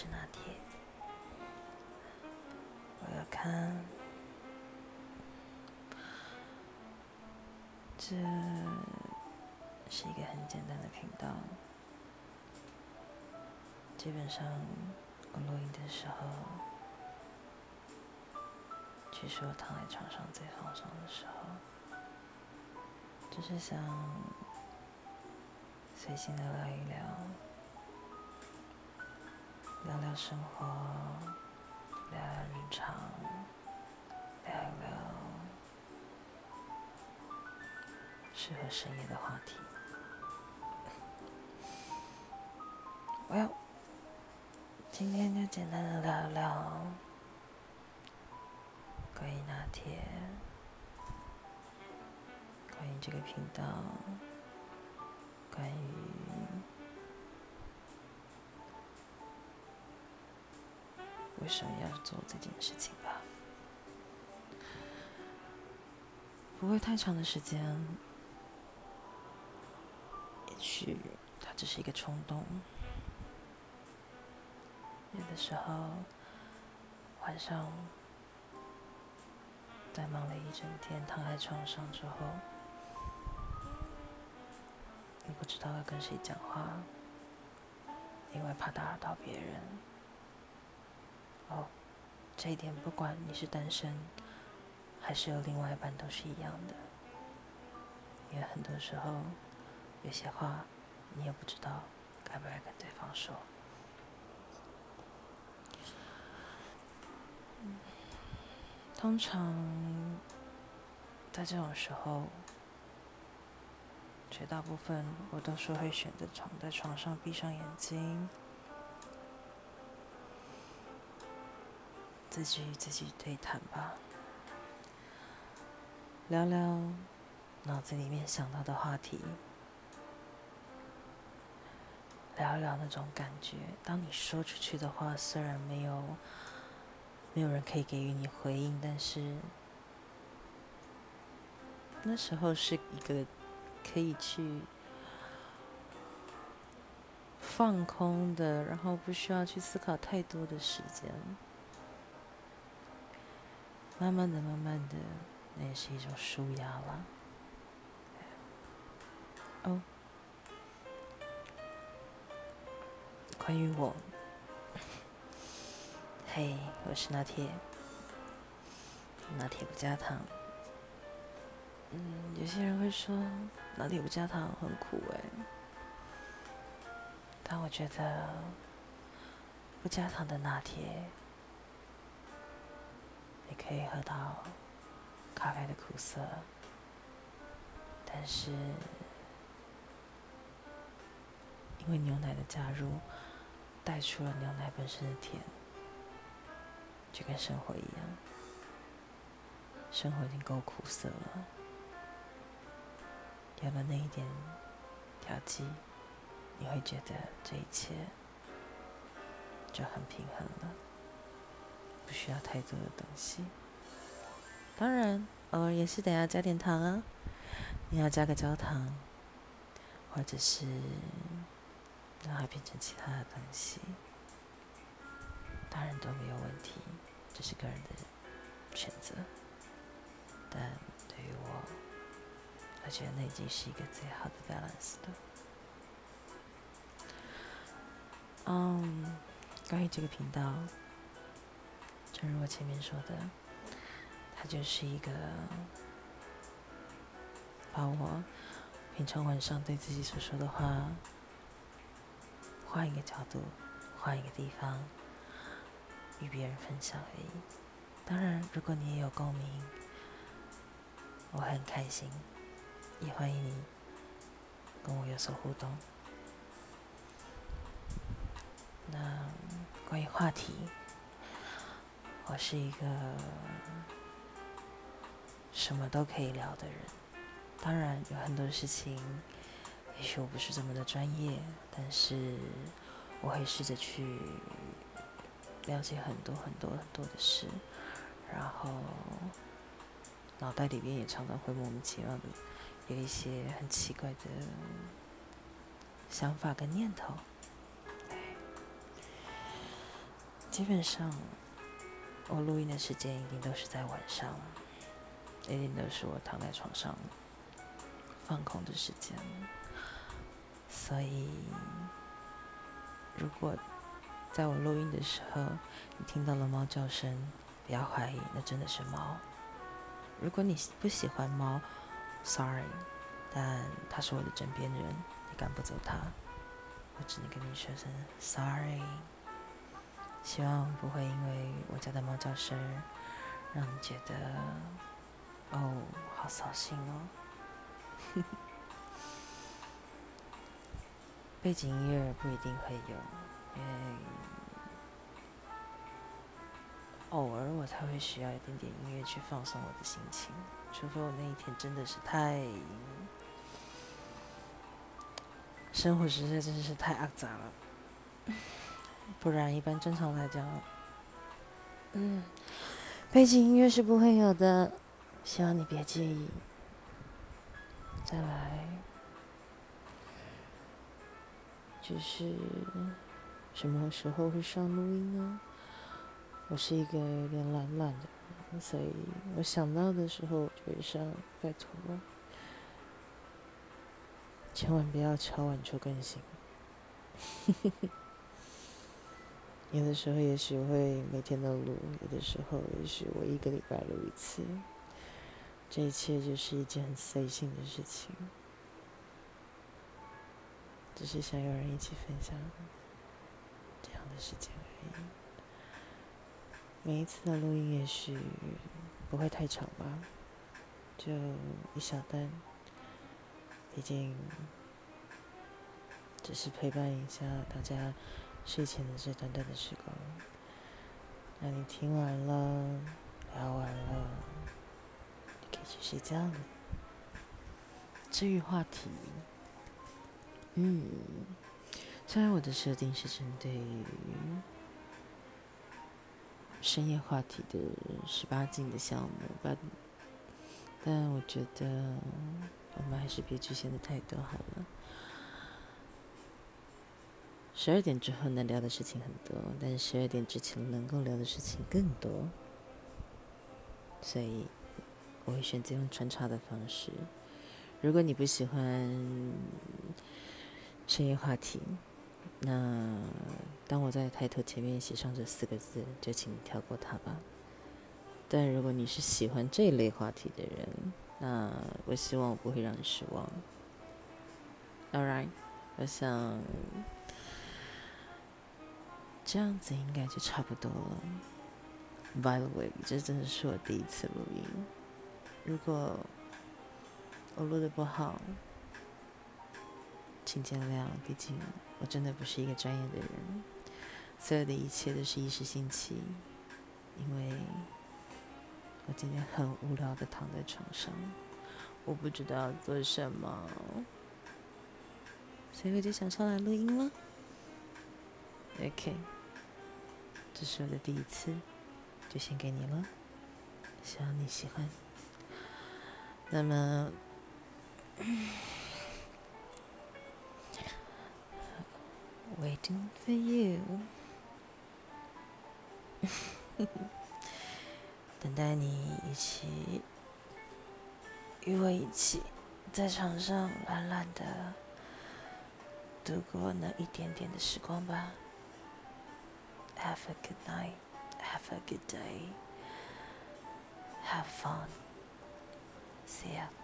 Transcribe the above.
是拿铁。我要看，这是一个很简单的频道。基本上，我录音的时候，其实我躺在床上最放松的时候，就是想随心的聊一聊。聊聊生活，聊聊日常，聊聊适合深夜的话题。我要今天就简单的聊聊关于拿铁，关于这个频道，关于。为什么要做这件事情吧？不会太长的时间，也许它只是一个冲动。有的时候晚上在忙了一整天，躺在床上之后，你不知道要跟谁讲话，因为怕打扰到别人。哦，这一点不管你是单身，还是有另外一半，都是一样的。因为很多时候，有些话你也不知道该不该跟对方说。通常在这种时候，绝大部分我都是会选择躺在床上，闭上眼睛。自己与自己对谈吧，聊聊脑子里面想到的话题，聊聊那种感觉。当你说出去的话，虽然没有没有人可以给予你回应，但是那时候是一个可以去放空的，然后不需要去思考太多的时间。慢慢的，慢慢的，那也是一种舒压了。哦，关于我，嘿，我是拿铁，拿铁不加糖。嗯，有些人会说拿铁不加糖很苦哎，但我觉得不加糖的拿铁。你可以喝到咖啡的苦涩，但是因为牛奶的加入，带出了牛奶本身的甜，就跟生活一样，生活已经够苦涩了，有了那一点调剂，你会觉得这一切就很平衡了。不需要太多的东西，当然偶尔也是得要加点糖啊。你要加个焦糖，或者是让它变成其他的东西，当然都没有问题，这是个人的选择。但对于我，我觉得那已经是一个最好的 balance 了。嗯，关于这个频道。正如我前面说的，它就是一个把我平常晚上对自己所说的话换一个角度、换一个地方与别人分享而已。当然，如果你也有共鸣，我很开心，也欢迎你跟我有所互动。那关于话题。我是一个什么都可以聊的人，当然有很多事情，也许我不是这么的专业，但是我会试着去了解很多很多很多的事，然后脑袋里边也常常会莫名其妙的有一些很奇怪的想法跟念头。基本上，我录音的时间一定都是在晚上，一定都是我躺在床上放空的时间。所以，如果在我录音的时候你听到了猫叫声，不要怀疑，那真的是猫。如果你不喜欢猫，sorry，但它是我的枕边人，你赶不走它，我只能跟你说声 sorry。希望不会因为我家的猫叫声，让你觉得哦，好扫兴哦。背景音乐不一定会有，因为偶尔我才会需要一点点音乐去放松我的心情，除非我那一天真的是太生活实在真的是太肮脏了。不然，一般正常来讲，嗯，背景音乐是不会有的，希望你别介意。再来，就是什么时候会上录音呢？我是一个有点懒懒的人，所以我想到的时候就会上，拜托了，千万不要敲完就更新。有的时候也许会每天都录，有的时候也许我一个礼拜录一次。这一切就是一件很随性的事情，只是想有人一起分享这样的事情而已。每一次的录音也许不会太长吧，就一小段，毕竟只是陪伴一下大家。睡前的这短短的时光，那你听完了，聊完了，你可以去睡觉了。至于话题，嗯，虽然我的设定是针对于深夜话题的十八禁的项目，但但我觉得我们还是别局限的太多好了。十二点之后能聊的事情很多，但是十二点之前能够聊的事情更多，所以我会选择用穿插的方式。如果你不喜欢深夜话题，那当我在抬头前面写上这四个字，就请你跳过它吧。但如果你是喜欢这类话题的人，那我希望我不会让你失望。All right，我想。这样子应该就差不多了。By the way，这真的是我第一次录音。如果我录的不好，请见谅。毕竟我真的不是一个专业的人，所有的一切都是一时兴起。因为我今天很无聊的躺在床上，我不知道要做什么，所以我就想上来录音了。OK。这是我的第一次，就献给你了，希望你喜欢。那么，Waiting for you，等待你一起与我一起在床上懒懒的度过那一点点的时光吧。Have a good night. Have a good day. Have fun. See ya.